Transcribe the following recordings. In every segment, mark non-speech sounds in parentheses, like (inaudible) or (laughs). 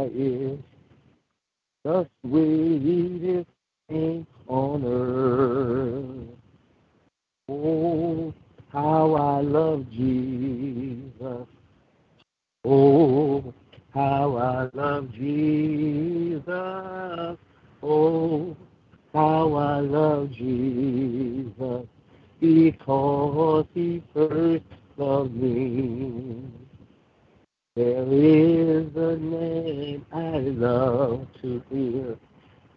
Is the sweetest thing on earth. Oh, how I love Jesus. Oh, how I love Jesus. Oh, how I love Jesus. Because he first loved me. There is a name I love to hear.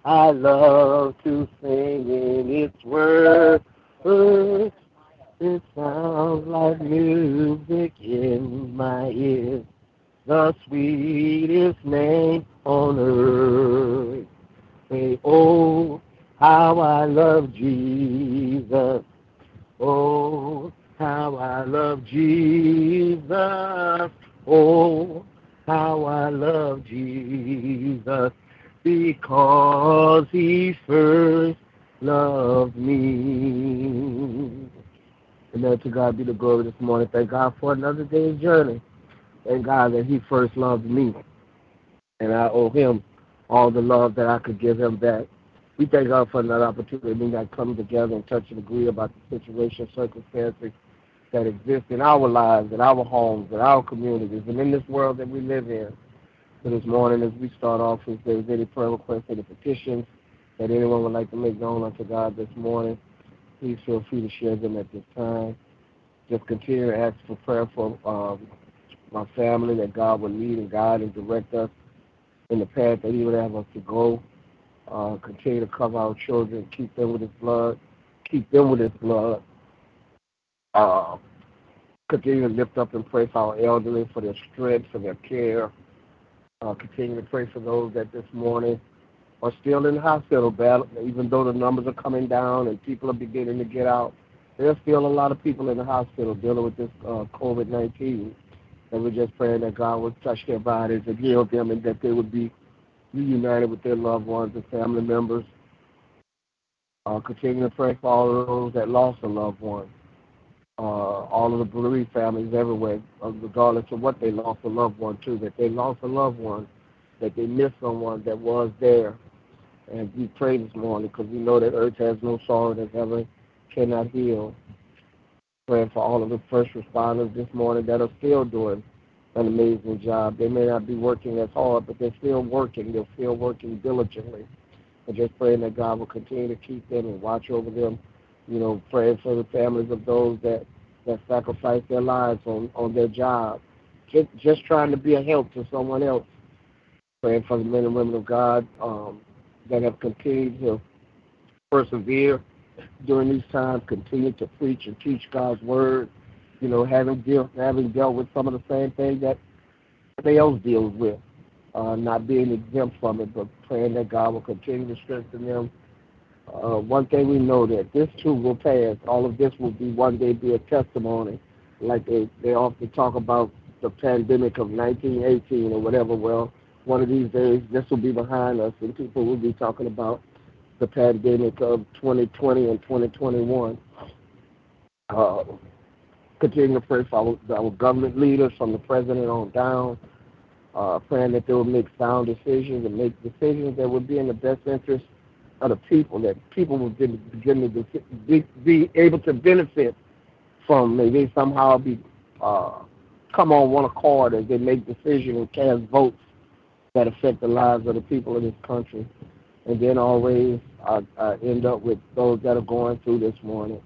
I love to sing in its words. It sounds like music in my ears. The sweetest name on earth. Say, oh, how I love Jesus. Oh, how I love Jesus. Oh, how I love Jesus. Because he first loved me. And then to God be the glory this morning. Thank God for another day's journey. Thank God that he first loved me. And I owe him all the love that I could give him back. We thank God for another opportunity to come together and touch and agree about the situation, circumstances that exist in our lives, in our homes, in our communities, and in this world that we live in. So this morning, as we start off, if there's any prayer requests, any petitions that anyone would like to make known unto God this morning, please feel free to share them at this time. Just continue to ask for prayer for um, my family, that God will lead and guide and direct us in the path that He would have us to go. Uh, continue to cover our children, keep them with His blood, keep them with His blood. Uh, continue to lift up and pray for our elderly, for their strength, for their care. Uh, continue to pray for those that this morning are still in the hospital battle, even though the numbers are coming down and people are beginning to get out. There's still a lot of people in the hospital dealing with this uh, COVID-19. And we're just praying that God would touch their bodies and heal them and that they would be reunited with their loved ones and family members. Uh, continue to pray for all those that lost a loved one. Uh, all of the bereaved families everywhere, uh, regardless of what they lost a loved one to, that they lost a loved one, that they missed someone that was there. And we pray this morning because we know that earth has no sorrow that heaven cannot heal. Praying for all of the first responders this morning that are still doing an amazing job. They may not be working as hard, but they're still working. They're still working diligently. And just praying that God will continue to keep them and watch over them. You know, praying for the families of those that, that sacrifice their lives on, on their job. Just, just trying to be a help to someone else. Praying for the men and women of God um, that have continued to persevere during these times, continue to preach and teach God's word, you know, having deal, having dealt with some of the same things that everybody else deals with, uh, not being exempt from it, but praying that God will continue to strengthen them. Uh, one thing we know that this too will pass. All of this will be one day be a testimony, like they they often talk about the pandemic of 1918 or whatever. Well, one of these days this will be behind us, and people will be talking about the pandemic of 2020 and 2021. Uh, continue to pray for our, our, government leaders from the president on down, uh, praying that they will make sound decisions and make decisions that would be in the best interest of the people, that people will begin to be, be able to benefit from. May they somehow be uh, come on one accord as they make decisions and cast votes that affect the lives of the people of this country and then always end up with those that are going through this morning.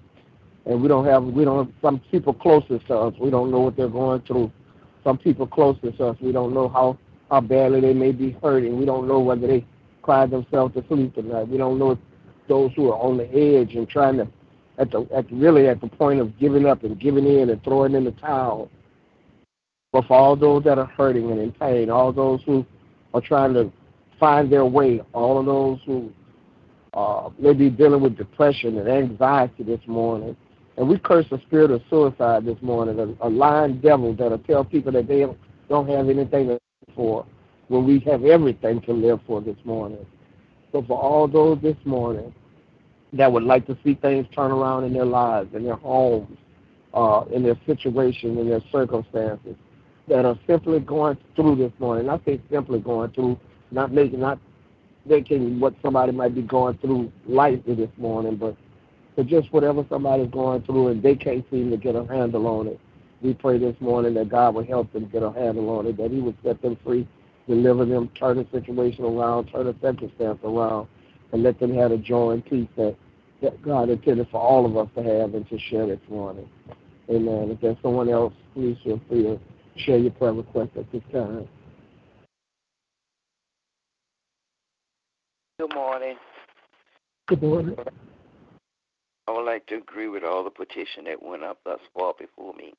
And we don't have we don't have some people closest to us. We don't know what they're going through. Some people closest to us, we don't know how how badly they may be hurting. We don't know whether they cried themselves to sleep tonight. We don't know those who are on the edge and trying to at the at really at the point of giving up and giving in and throwing in the towel. But for all those that are hurting and in pain, all those who are trying to find their way, all of those who uh, may be dealing with depression and anxiety this morning. And we curse the spirit of suicide this morning, a, a lying devil that'll tell people that they don't have anything to for when we have everything to live for this morning. So for all those this morning that would like to see things turn around in their lives, in their homes, uh, in their situation, in their circumstances, that are simply going through this morning. I say simply going through, not making, not making what somebody might be going through lightly this morning, but for just whatever somebody's going through and they can't seem to get a handle on it. We pray this morning that God will help them get a handle on it, that He would set them free, deliver them, turn the situation around, turn the circumstance around, and let them have the joy and peace that, that God intended for all of us to have and to share this morning. Amen. If there's someone else, please feel free to share your prayer request at this time. Good morning. Good morning. I would like to agree with all the petition that went up thus far before me.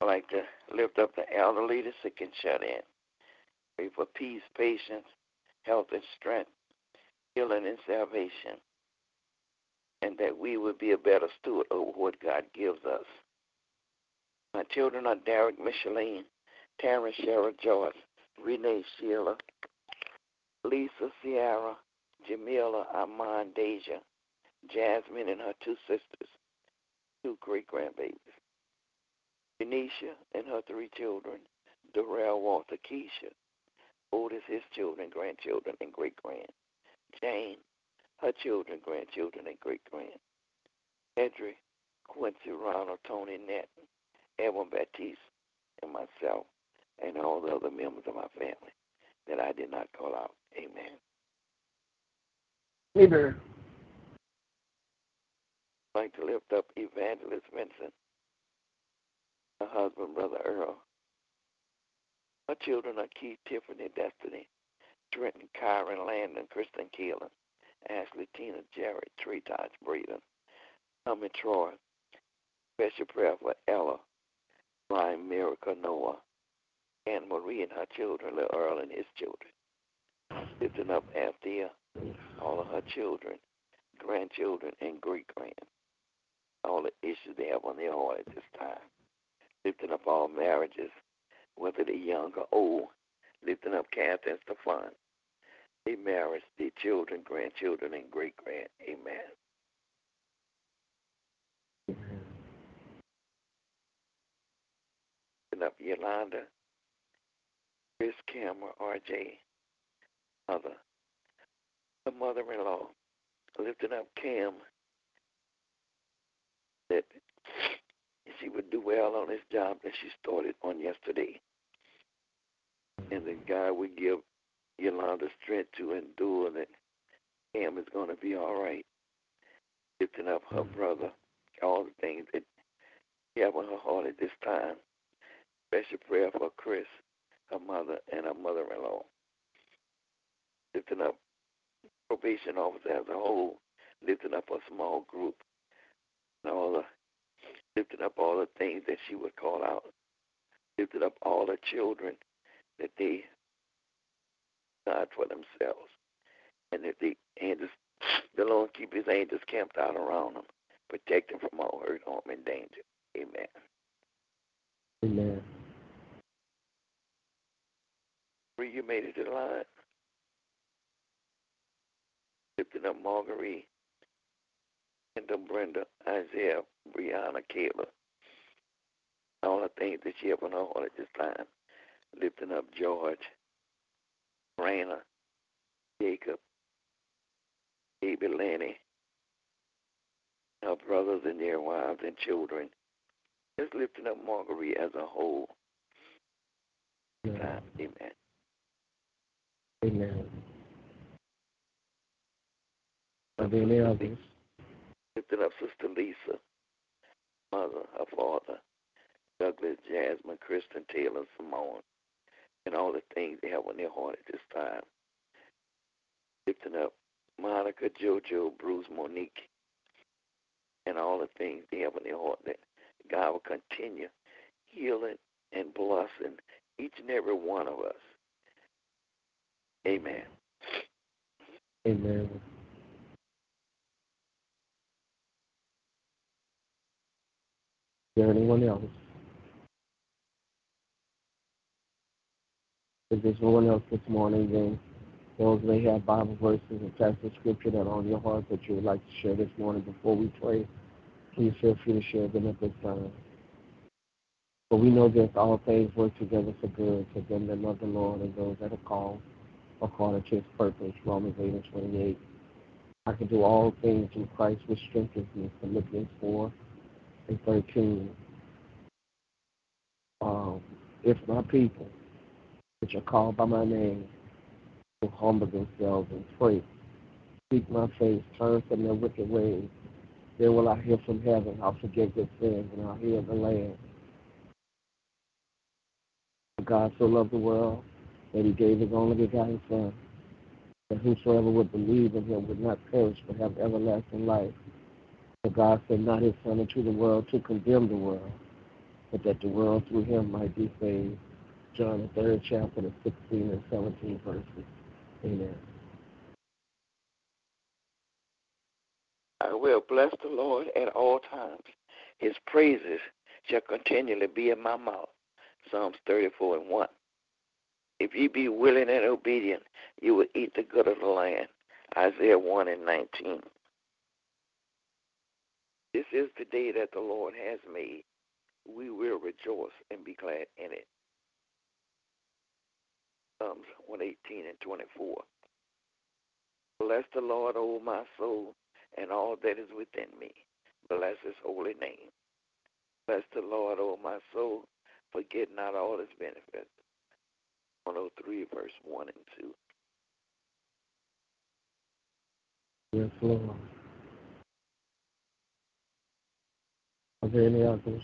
I'd like to lift up the elderly, the sick and shut in. Pray for peace, patience, health and strength, healing and salvation, and that we would be a better steward over what God gives us. My children are Derek, Micheline, Terrence, Sarah, Joyce, Renee, Sheila, Lisa, Sierra, Jamila, Armand, Deja, Jasmine and her two sisters, two great grandbabies. Denisha and her three children, Darrell, Walter, Keisha, Otis, his children, grandchildren, and great grand. Jane, her children, grandchildren, and great grand. Edric, Quincy, Ronald, Tony, Nat, Edwin Baptiste, and myself, and all the other members of my family that I did not call out. Amen. Amen. I'd like to lift up Evangelist Vincent, her husband, Brother Earl. Her children are Keith, Tiffany, Destiny, Trenton, Kyron, Landon, Kristen, Keelan, Ashley, Tina, Jared, Tree Tots, Braden, Tommy, Troy. Special prayer for Ella, Brian, Miracle, Noah, Anne Marie and her children, little Earl and his children. Lifting up Althea, all of her children, grandchildren, and great grand. All the issues they have on their heart at this time. Lifting up all marriages, whether they're young or old. Lifting up Kath and Stefan. Their marriage, their children, grandchildren, and great grand. Amen. Lifting up Yolanda, Chris Cameron, RJ, mother, her mother-in-law, lifting up Cam, that she would do well on this job that she started on yesterday. And that God would give Yolanda strength to endure that Cam is going to be all right. Lifting up her mm. brother, all the things that she have on her heart at this time. Special prayer for Chris, her mother, and her mother-in-law. Lifting up probation officer as a whole, lifting up a small group, and all the lifting up all the things that she would call out, lifted up all the children that they died for themselves, and that the angels, the Lord keep His angels camped out around them, protect them from all hurt, harm, and danger. Amen. Amen. You made it to the line. Lifting up Marguerite, and Brenda, Isaiah, Brianna, Kayla, all the things that she have on her heart at this time. Lifting up George, Raina, Jacob, baby Lenny, her brothers and their wives and children. Just lifting up Marguerite as a whole. Amen. Amen. Amen. Are there any others? Lifting up Sister Lisa, mother, her father, Douglas, Jasmine, Kristen, Taylor, Simone, and all the things they have on their heart at this time. Lifting up Monica, JoJo, Bruce, Monique, and all the things they have on their heart that God will continue healing and blessing each and every one of us. Amen. Amen. There anyone else? If there's no one else this morning, then those may have Bible verses and text of scripture that are on your heart that you would like to share this morning before we pray. Please feel free to share them at this time. But we know that all things work together for good to them that love the Lord and those that are called according to his purpose. Romans 8 and 28. I can do all things through Christ which strengthens me. Philippians 4 and 13. Um, if my people, which are called by my name, will humble themselves and pray, seek my face, turn from their wicked ways, then will I hear from heaven. I'll forgive their sins and I'll heal the land. God so loved the world that he gave his only begotten Son, that whosoever would believe in him would not perish but have everlasting life. For God sent not his Son into the world to condemn the world, but that the world through him might be saved. John, the third chapter, the 16 and 17 verses. Amen. I will bless the Lord at all times. His praises shall continually be in my mouth. Psalms 34 and 1. If ye be willing and obedient, you will eat the good of the land. Isaiah 1 and 19. This is the day that the Lord has made. We will rejoice and be glad in it. Psalms 118 and 24. Bless the Lord, O my soul, and all that is within me. Bless his holy name. Bless the Lord, O my soul, forget not all his benefits. 103, verse 1 and 2. Yes, Lord. Are there any others?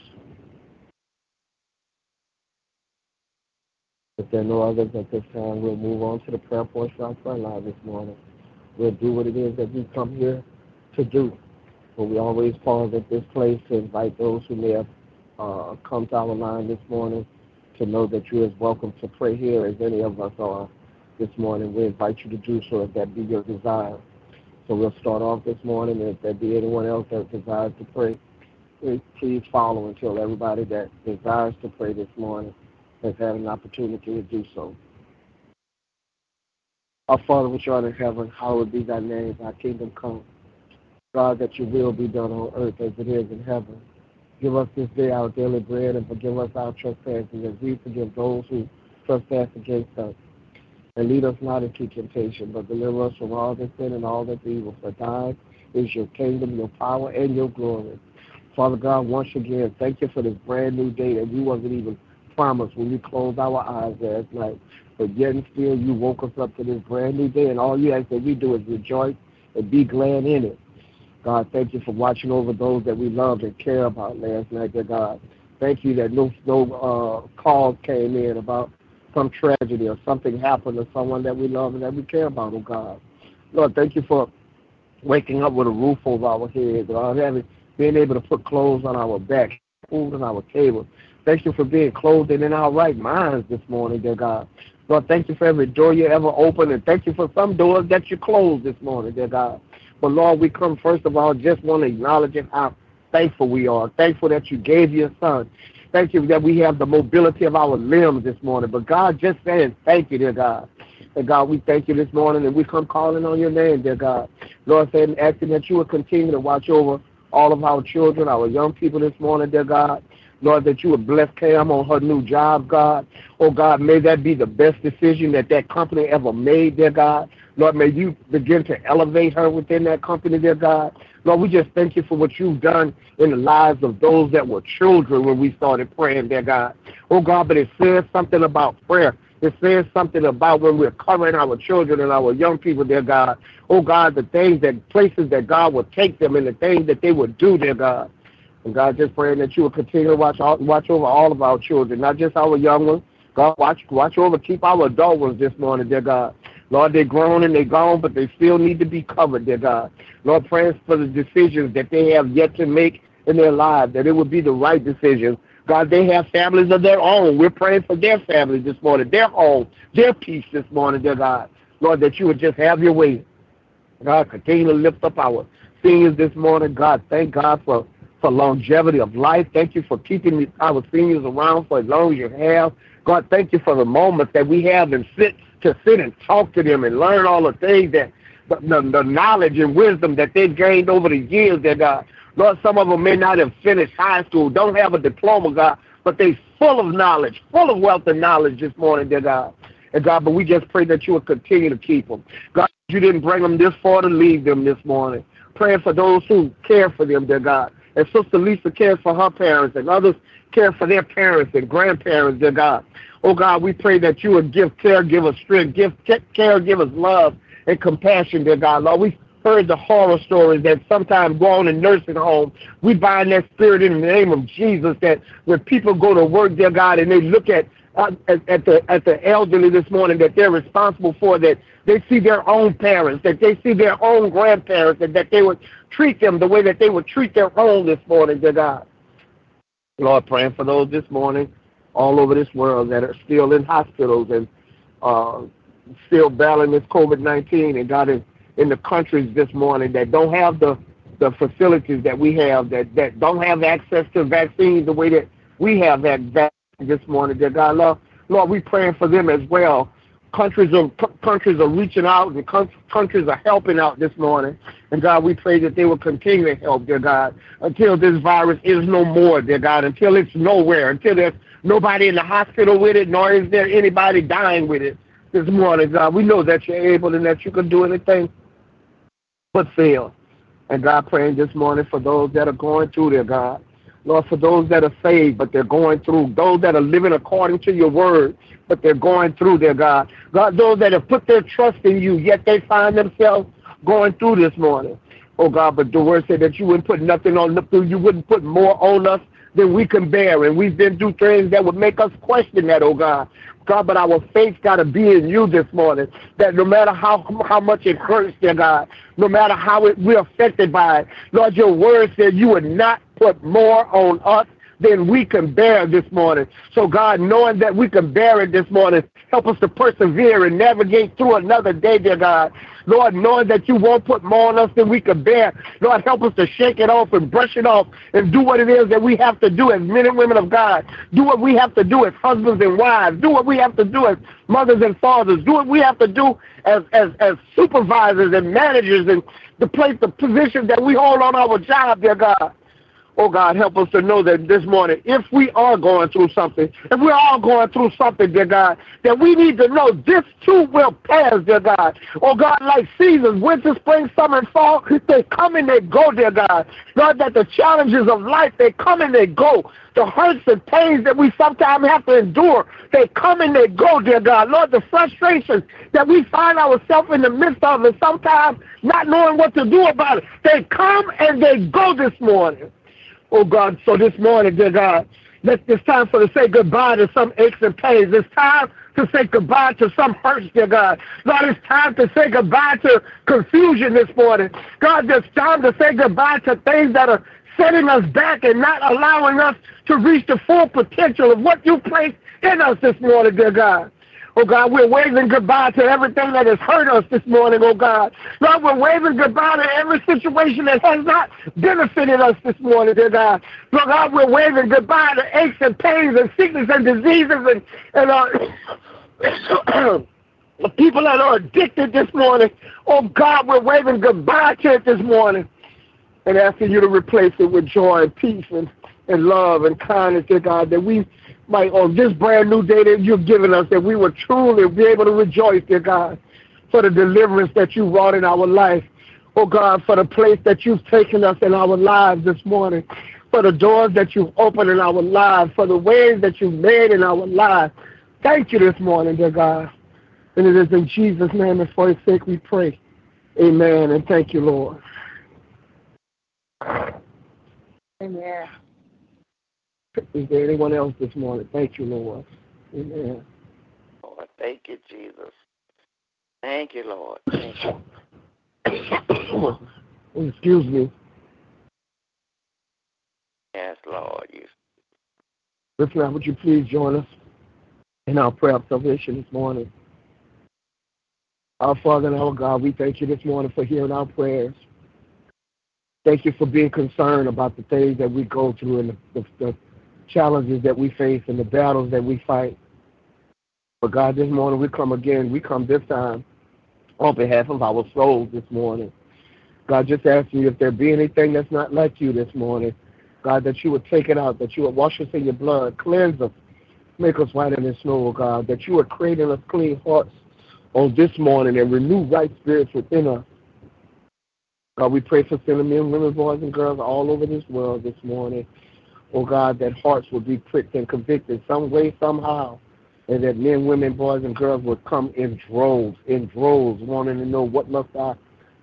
If there are no others at this time, we'll move on to the prayer portion of our live this morning. We'll do what it is that we come here to do. But we always pause at this place to invite those who may have uh, come to our line this morning to know that you're as welcome to pray here as any of us are this morning. We invite you to do so if that be your desire. So we'll start off this morning. If there be anyone else that desires to pray, please follow until everybody that desires to pray this morning has had an opportunity to do so. Our Father which art in heaven, hallowed be thy name, thy kingdom come. God, that your will be done on earth as it is in heaven. Give us this day our daily bread and forgive us our trespasses as we forgive those who trespass against us. And lead us not into temptation, but deliver us from all that sin and all that evil. For thine is your kingdom, your power, and your glory. Father God, once again, thank you for this brand new day that we wasn't even promised when we closed our eyes last night. But yet and still, you woke us up to this brand new day, and all you ask that we do is rejoice and be glad in it. God, thank you for watching over those that we love and care about last night, dear God. Thank you that no no uh, calls came in about some tragedy or something happened to someone that we love and that we care about, oh God. Lord, thank you for waking up with a roof over our heads, God, having being able to put clothes on our back, food on our table. Thank you for being clothed and in our right minds this morning, dear God. Lord, thank you for every door you ever opened, and thank you for some doors that you closed this morning, dear God. But Lord, we come first of all just want to acknowledge how thankful we are. Thankful that you gave your son. Thank you that we have the mobility of our limbs this morning. But God, just saying thank you, dear God. And God, we thank you this morning and we come calling on your name, dear God. Lord, saying asking that you would continue to watch over all of our children, our young people this morning, dear God. Lord, that you would bless Cam on her new job, God. Oh, God, may that be the best decision that that company ever made, dear God. Lord, may you begin to elevate her within that company, dear God. Lord, we just thank you for what you've done in the lives of those that were children when we started praying, dear God. Oh, God, but it says something about prayer. It says something about when we're covering our children and our young people, dear God. Oh, God, the things that, places that God will take them and the things that they would do, dear God. And God, just praying that you will continue to watch all, watch over all of our children, not just our young ones. God, watch watch over, keep our adult ones this morning, dear God. Lord, they're grown and they're gone, but they still need to be covered, dear God. Lord, praying for the decisions that they have yet to make in their lives, that it would be the right decisions. God, they have families of their own. We're praying for their families this morning, their home, their peace this morning, dear God. Lord, that you would just have your way. God, continue to lift up our seniors this morning. God, thank God for, for longevity of life. Thank you for keeping our seniors around for as long as you have. God, thank you for the moments that we have and sit to sit and talk to them and learn all the things that the, the, the knowledge and wisdom that they've gained over the years that God, Lord, some of them may not have finished high school, don't have a diploma, God, but they full of knowledge, full of wealth and knowledge this morning, dear God. And God, but we just pray that you will continue to keep them. God, you didn't bring them this far to leave them this morning. Praying for those who care for them, dear God. And Sister Lisa cares for her parents, and others care for their parents and grandparents, dear God. Oh God, we pray that you would give caregivers strength, give caregivers love and compassion, dear God. Lord, we've heard the horror stories that sometimes go on in nursing homes. We bind that spirit in the name of Jesus that when people go to work, dear God, and they look at uh, at, at the at the elderly this morning that they're responsible for, that they see their own parents, that they see their own grandparents, and that they would treat them the way that they would treat their own this morning, dear God. Lord, praying for those this morning all over this world that are still in hospitals and uh, still battling this COVID-19 and God in, in the countries this morning that don't have the, the facilities that we have, that, that don't have access to vaccines the way that we have that vaccine this morning, dear God. Lord, Lord, we praying for them as well. Countries are countries are reaching out and countries are helping out this morning. And God, we pray that they will continue to help, dear God, until this virus is no more, dear God, until it's nowhere, until there's nobody in the hospital with it, nor is there anybody dying with it this morning, God. We know that you're able and that you can do anything but fail. And God, praying this morning for those that are going through there, God. Lord, for those that are saved, but they're going through, those that are living according to your word, but they're going through there, God. God, those that have put their trust in you, yet they find themselves going through this morning. Oh God, but the word said that you wouldn't put nothing on you wouldn't put more on us than we can bear. And we've been through things that would make us question that, oh God. God, but our faith got to be in you this morning. That no matter how how much it hurts, dear God, no matter how it, we're affected by it, Lord, your word said you would not put more on us than we can bear this morning. So, God, knowing that we can bear it this morning, help us to persevere and navigate through another day, dear God. Lord, knowing that you won't put more on us than we can bear. Lord, help us to shake it off and brush it off and do what it is that we have to do as men and women of God. Do what we have to do as husbands and wives. Do what we have to do as mothers and fathers. Do what we have to do as, as, as supervisors and managers and the place, the position that we hold on our job, dear God. Oh God, help us to know that this morning, if we are going through something, if we're all going through something, dear God, that we need to know this too will pass, dear God. Oh God, like seasons, winter, spring, summer, and fall, they come and they go, dear God. Lord, that the challenges of life, they come and they go. The hurts and pains that we sometimes have to endure, they come and they go, dear God. Lord, the frustrations that we find ourselves in the midst of and sometimes not knowing what to do about it, they come and they go this morning. Oh God, so this morning, dear God, let it's time for to say goodbye to some aches and pains. It's time to say goodbye to some hurts, dear God. God, it's time to say goodbye to confusion this morning. God, it's time to say goodbye to things that are setting us back and not allowing us to reach the full potential of what you placed in us this morning, dear God. Oh God, we're waving goodbye to everything that has hurt us this morning, oh God. Lord, we're waving goodbye to every situation that has not benefited us this morning, dear God. Lord God, we're waving goodbye to aches and pains and sickness and diseases and, and uh, (coughs) the people that are addicted this morning. Oh God, we're waving goodbye to it this morning and asking you to replace it with joy and peace and, and love and kindness, dear God, that we might on this brand new day that you've given us, that we will truly be able to rejoice, dear God, for the deliverance that you wrought in our life. Oh God, for the place that you've taken us in our lives this morning, for the doors that you've opened in our lives, for the ways that you've made in our lives. Thank you this morning, dear God. And it is in Jesus' name and for his sake we pray. Amen. And thank you, Lord. Amen. Is there anyone else this morning? Thank you, Lord. Amen. Lord, thank you, Jesus. Thank you, Lord. Thank you. (coughs) Excuse me. Yes, Lord. You. Listen, now, would you please join us in our prayer of salvation this morning? Our Father and our God, we thank you this morning for hearing our prayers. Thank you for being concerned about the things that we go through and the, the, the challenges that we face and the battles that we fight. But God, this morning we come again. We come this time on behalf of our souls this morning. God, just asking you if there be anything that's not like you this morning, God, that you would take it out, that you would wash us in your blood, cleanse us, make us whiter than snow, oh God, that you would create in us clean hearts on this morning and renew right spirits within us. God, we pray for sinner men, women, boys, and girls all over this world this morning. Oh God, that hearts will be pricked and convicted some way, somehow, and that men, women, boys, and girls will come in droves, in droves, wanting to know what must I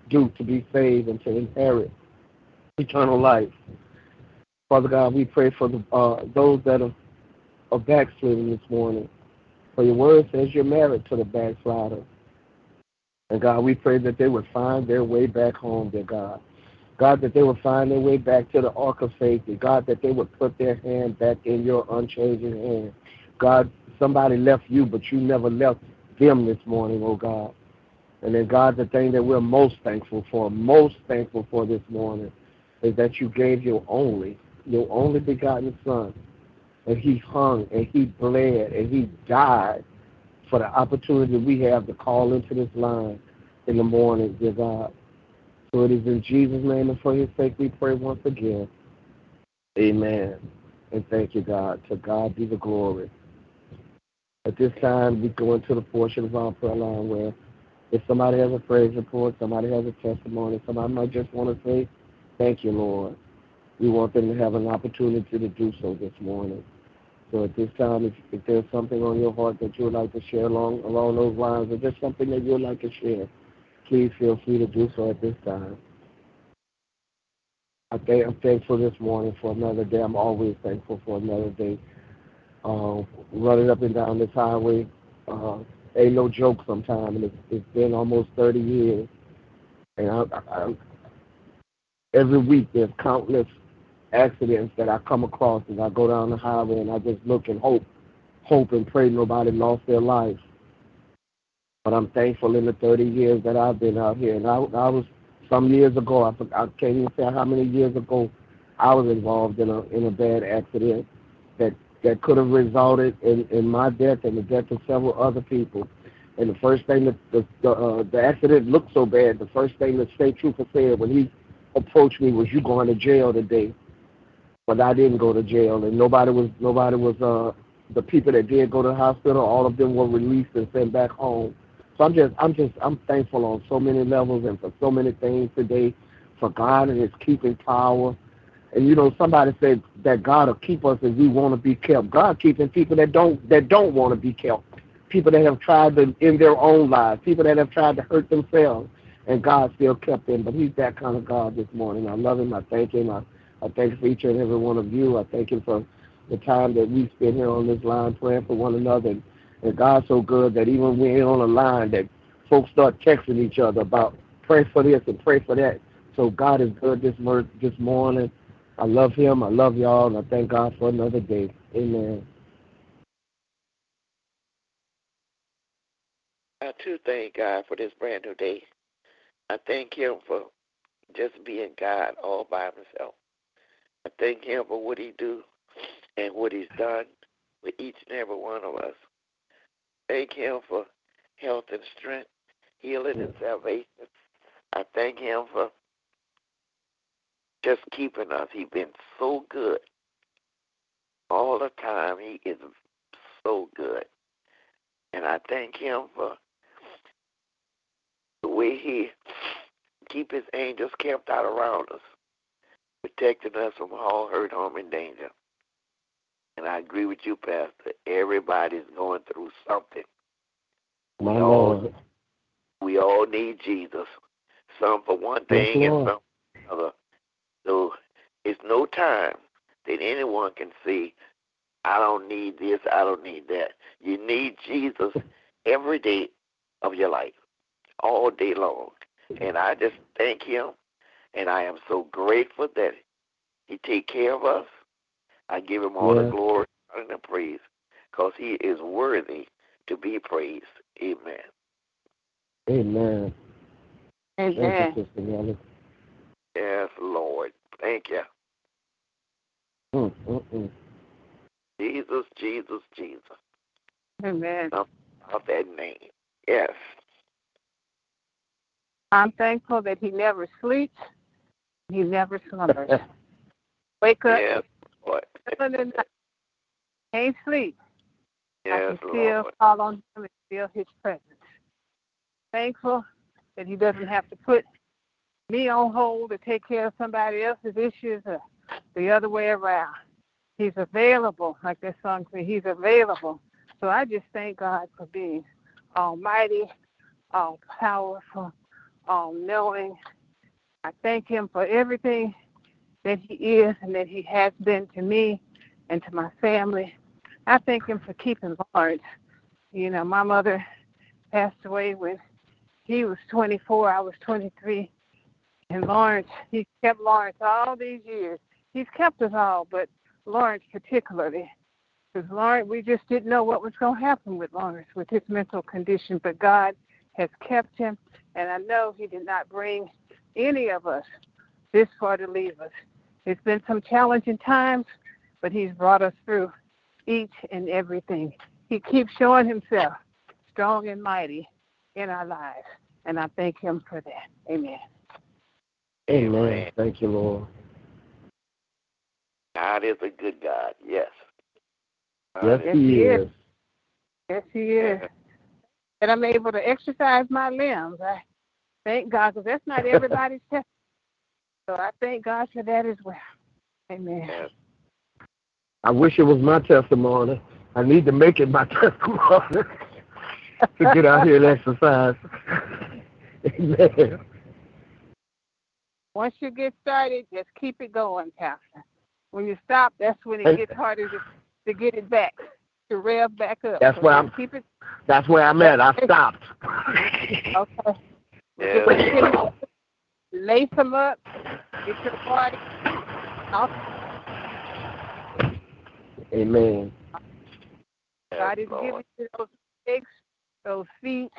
do to be saved and to inherit eternal life. Father God, we pray for the, uh, those that are, are backsliding this morning. For your word says you're married to the backslider. And God, we pray that they would find their way back home, dear God. God, that they would find their way back to the ark of safety. God, that they would put their hand back in your unchanging hand. God, somebody left you, but you never left them this morning, oh God. And then, God, the thing that we're most thankful for, most thankful for this morning, is that you gave your only, your only begotten Son. And he hung and he bled and he died for the opportunity we have to call into this line in the morning, dear God. So it is in Jesus' name and for his sake we pray once again. Amen. And thank you, God. To God be the glory. At this time, we go into the portion of our prayer line where if somebody has a praise report, somebody has a testimony, somebody might just want to say, Thank you, Lord. We want them to have an opportunity to do so this morning. So at this time, if, if there's something on your heart that you would like to share along along those lines, or just something that you would like to share, please feel free to do so at this time. I thank, I'm thankful this morning for another day. I'm always thankful for another day. Uh, running up and down this highway uh, ain't no joke sometimes, and it's, it's been almost 30 years. And I, I, every week there's countless accidents that I come across as I go down the highway, and I just look and hope, hope and pray nobody lost their life. But I'm thankful in the 30 years that I've been out here, and I, I was some years ago. I, I can't even say how many years ago I was involved in a in a bad accident that that could have resulted in in my death and the death of several other people. And the first thing that the the, uh, the accident looked so bad. The first thing the state trooper said when he approached me was, "You going to jail today?" But I didn't go to jail, and nobody was nobody was uh the people that did go to the hospital. All of them were released and sent back home. So I'm just I'm just I'm thankful on so many levels and for so many things today, for God and His keeping power. And you know, somebody said that God will keep us if we want to be kept. God keeping people that don't that don't want to be kept. People that have tried to in their own lives, people that have tried to hurt themselves, and God still kept them. But He's that kind of God this morning. I love Him. I thank Him. I, I thank for each and every one of you. I thank Him for the time that we spend here on this line praying for one another. And, and God's so good that even when we're on a line, that folks start texting each other about pray for this and pray for that. So God is good this this morning. I love Him. I love y'all, and I thank God for another day. Amen. I too thank God for this brand new day. I thank Him for just being God all by Himself. I thank Him for what He do and what He's done with each and every one of us. Thank Him for health and strength, healing and salvation. I thank Him for just keeping us. He's been so good all the time. He is so good. And I thank Him for the way He keep His angels camped out around us, protecting us from all hurt, harm, and danger. I agree with you, Pastor. Everybody's going through something. My we all, Lord. we all need Jesus. Some for one thing Yes, and some for another. So it's no time that anyone can say, I don't need this, I don't need that. You need Jesus every day of your life, all day long. And I just thank him and I am so grateful that he take care of us. I give him all Yes. the glory and the praise because he is worthy to be praised. Amen. Amen. Thank Amen. you, Yes, Lord. Thank you. Mm, mm, mm. Jesus, Jesus, Jesus. Amen. Of that name. Yes. I'm thankful that he never sleeps. He never slumbers. (laughs) Wake up, Yes, Middle of can't sleep. I can still Lord. call on him and feel his presence. Thankful that he doesn't have to put me on hold to take care of somebody else's issues or the other way around. He's available, like that song said, he's available. So I just thank God for being almighty, all powerful, all knowing. I thank him for everything that he is and that he has been to me and to my family. I thank him for keeping Lawrence. You know, my mother passed away when he was 24, I was 23. And Lawrence, he kept Lawrence all these years. He's kept us all, but Lawrence particularly. Because Lawrence, we just didn't know what was going to happen with Lawrence with his mental condition, but God has kept him. And I know he did not bring any of us this far to leave us. It's been some challenging times, but he's brought us through each and everything. He keeps showing himself strong and mighty in our lives. And I thank him for that. Amen. Amen. Amen. Thank you, Lord. God is a good God. Yes. Yes, Yes, He he is. is. Yes, he is. And I'm able to exercise my limbs. I thank God because that's not (laughs) everybody's test. So I thank God for that as well. Amen. I wish it was my testimony. I need to make it my (laughs) testimony to get out here and exercise. Amen. Once you get started, just keep it going, Pastor. When you stop, that's when it gets harder to, to get it back, to rev back up. That's so where I'm- Keep it That's where I'm at. I (laughs) stopped. okay. (laughs) Yes. Get Lace them up. Get your body. off. Amen. God is giving you those legs, those feet,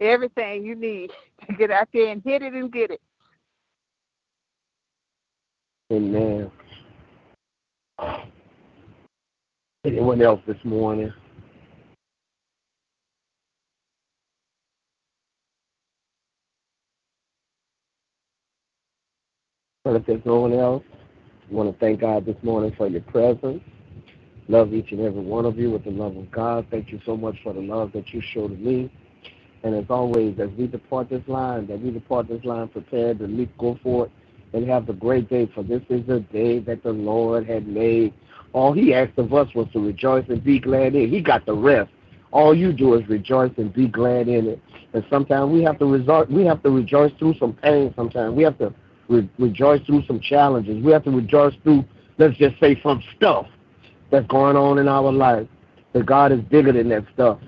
everything you need (laughs) to get out there and hit it and get it. Amen. Anyone else this morning? If there's no one else, I want to thank God this morning for your presence. Love each and every one of you with the love of God. Thank you so much for the love that you show to me. And as always, as we depart this line, that we depart this line prepared to leap, go forth and have the great day, for this is the day that the Lord had made. All he asked of us was to rejoice and be glad in it. He got the rest. All you do is rejoice and be glad in it. And sometimes we have to resort, we have to rejoice through some pain. Sometimes we have to re- rejoice through some challenges. We have to rejoice through, let's just say, some stuff that's going on in our life. But God is bigger than that stuff.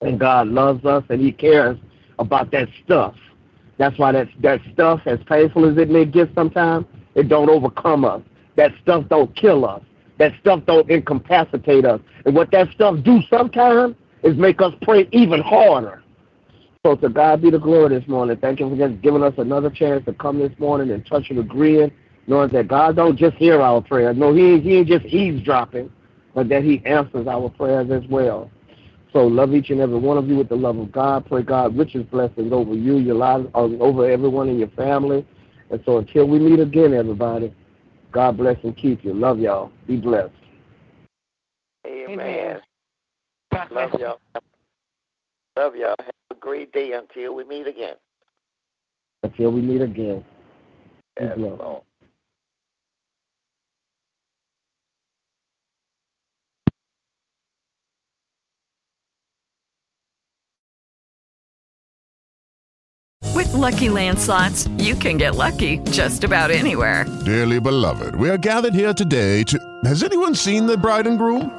And God loves us and He cares about that stuff. That's why that that stuff, as painful as it may get sometimes, it don't overcome us. That stuff don't kill us. That stuff don't incapacitate us. And what that stuff do sometimes is make us pray even harder. So to God be the glory this morning. Thank you for just giving us another chance to come this morning and touch and agreeing, knowing that God don't just hear our prayers. No, He ain't, he ain't just eavesdropping, but that He answers our prayers as well. So love each and every one of you with the love of God. Pray God richest blessings over you, your lives, uh, over everyone in your family. And so until we meet again, everybody, God bless and keep you. Love y'all. Be blessed. Amen. Love y'all. Love y'all. Have a great day until we meet again. Until we meet again. Be Yes, blessed. Lord. With Lucky Land slots, you can get lucky just about anywhere. Dearly beloved, we are gathered here today to. Has anyone seen the bride and groom?